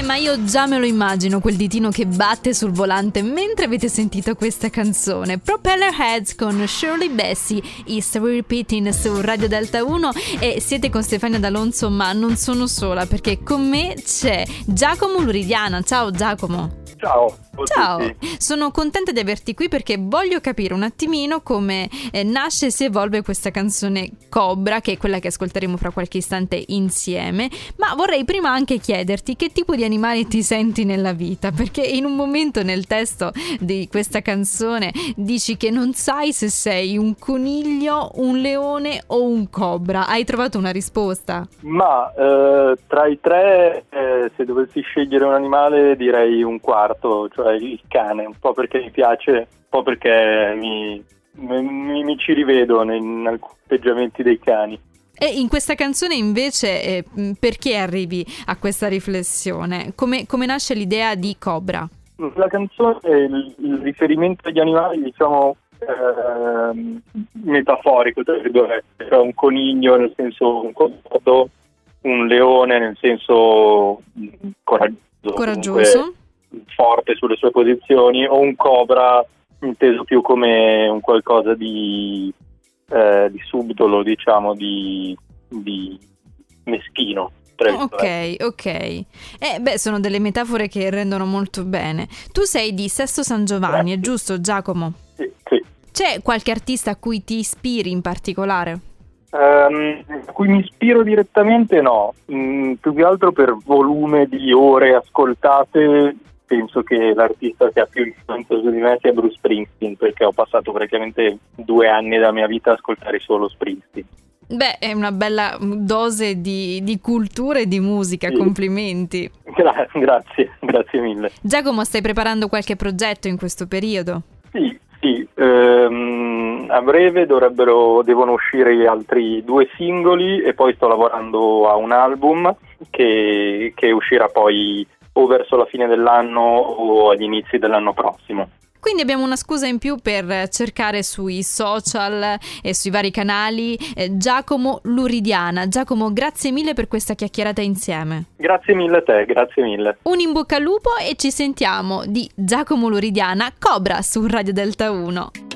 Eh, ma io già me lo immagino quel ditino che batte sul volante mentre avete sentito questa canzone. Propeller Heads con Shirley Bessie, History Repeating su Radio Delta 1 e siete con Stefania D'Alonso, ma non sono sola perché con me c'è Giacomo Luridiana. Ciao Giacomo. Ciao. Ciao, sono contenta di averti qui perché voglio capire un attimino come eh, nasce e si evolve questa canzone Cobra, che è quella che ascolteremo fra qualche istante insieme, ma vorrei prima anche chiederti che tipo di animali ti senti nella vita, perché in un momento nel testo di questa canzone dici che non sai se sei un coniglio, un leone o un cobra. Hai trovato una risposta? Ma eh, tra i tre, eh, se dovessi scegliere un animale, direi un quarto, cioè il cane, un po' perché mi piace, un po' perché mi, mi, mi ci rivedo in alcuni atteggiamenti dei cani. E in questa canzone invece eh, perché arrivi a questa riflessione? Come, come, nasce l'idea di Cobra? La canzone, il, il riferimento agli animali, diciamo, eh, metaforico, tra virgolette, cioè un coniglio nel senso un comodo, un leone nel senso coraggioso. Coraggioso. Forte sulle sue posizioni o un cobra inteso più come un qualcosa di, eh, di subdolo, diciamo, di, di meschino. Ok, ok. Eh, beh, sono delle metafore che rendono molto bene. Tu sei di Sesto San Giovanni, è giusto Giacomo? Sì, sì. C'è qualche artista a cui ti ispiri in particolare? Um, a cui mi ispiro direttamente no, mm, più che altro per volume di ore ascoltate penso che l'artista che ha più influenza su di me sia Bruce Springsteen, perché ho passato praticamente due anni della mia vita a ascoltare solo Springsteen. Beh, è una bella dose di, di cultura e di musica, sì. complimenti. Gra- grazie, grazie mille. Giacomo, stai preparando qualche progetto in questo periodo? Sì, sì. Ehm, a breve dovrebbero, devono uscire altri due singoli e poi sto lavorando a un album che, che uscirà poi o verso la fine dell'anno o agli inizi dell'anno prossimo. Quindi abbiamo una scusa in più per cercare sui social e sui vari canali eh, Giacomo Luridiana. Giacomo, grazie mille per questa chiacchierata insieme. Grazie mille a te, grazie mille. Un in bocca al lupo e ci sentiamo di Giacomo Luridiana Cobra su Radio Delta 1.